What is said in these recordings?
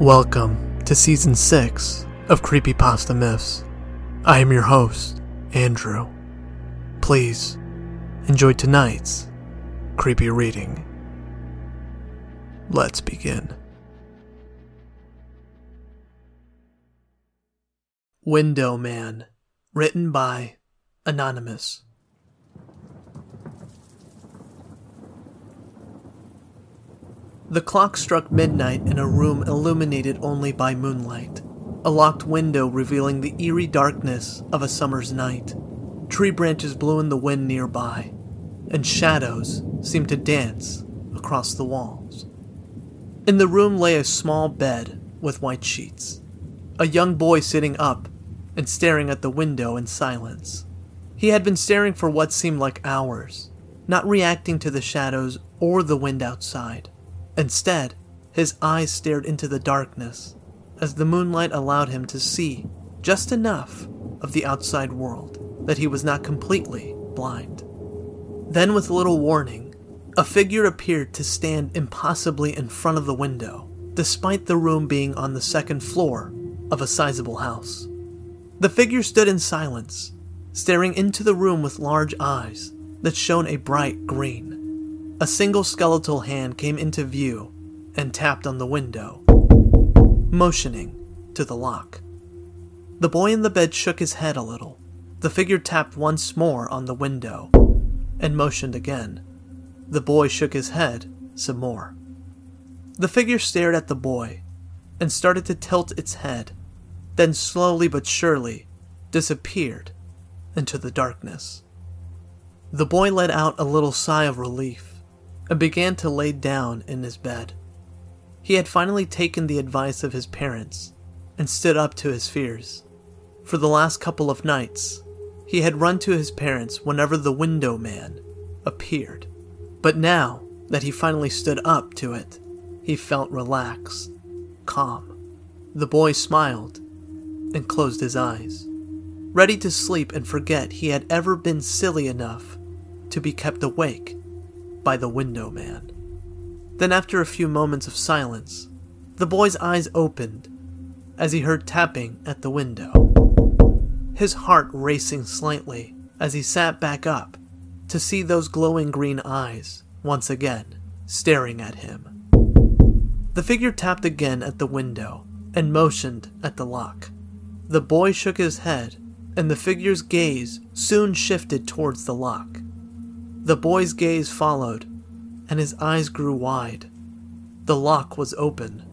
Welcome to season 6 of Creepypasta Myths. I am your host, Andrew. Please enjoy tonight's creepy reading. Let's begin. Window Man, written by Anonymous. The clock struck midnight in a room illuminated only by moonlight, a locked window revealing the eerie darkness of a summer's night. Tree branches blew in the wind nearby, and shadows seemed to dance across the walls. In the room lay a small bed with white sheets, a young boy sitting up and staring at the window in silence. He had been staring for what seemed like hours, not reacting to the shadows or the wind outside. Instead, his eyes stared into the darkness as the moonlight allowed him to see just enough of the outside world that he was not completely blind. Then, with little warning, a figure appeared to stand impossibly in front of the window, despite the room being on the second floor of a sizable house. The figure stood in silence, staring into the room with large eyes that shone a bright green. A single skeletal hand came into view and tapped on the window, motioning to the lock. The boy in the bed shook his head a little. The figure tapped once more on the window and motioned again. The boy shook his head some more. The figure stared at the boy and started to tilt its head, then slowly but surely disappeared into the darkness. The boy let out a little sigh of relief and began to lay down in his bed. He had finally taken the advice of his parents and stood up to his fears. For the last couple of nights, he had run to his parents whenever the window man appeared. But now that he finally stood up to it, he felt relaxed, calm. The boy smiled and closed his eyes, ready to sleep and forget he had ever been silly enough to be kept awake by the window man. Then, after a few moments of silence, the boy's eyes opened as he heard tapping at the window. His heart racing slightly as he sat back up to see those glowing green eyes once again staring at him. The figure tapped again at the window and motioned at the lock. The boy shook his head, and the figure's gaze soon shifted towards the lock. The boy's gaze followed, and his eyes grew wide. The lock was open.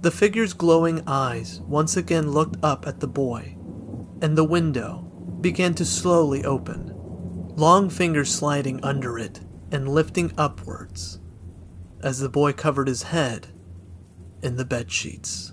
The figure's glowing eyes once again looked up at the boy, and the window began to slowly open, long fingers sliding under it and lifting upwards as the boy covered his head in the bed sheets.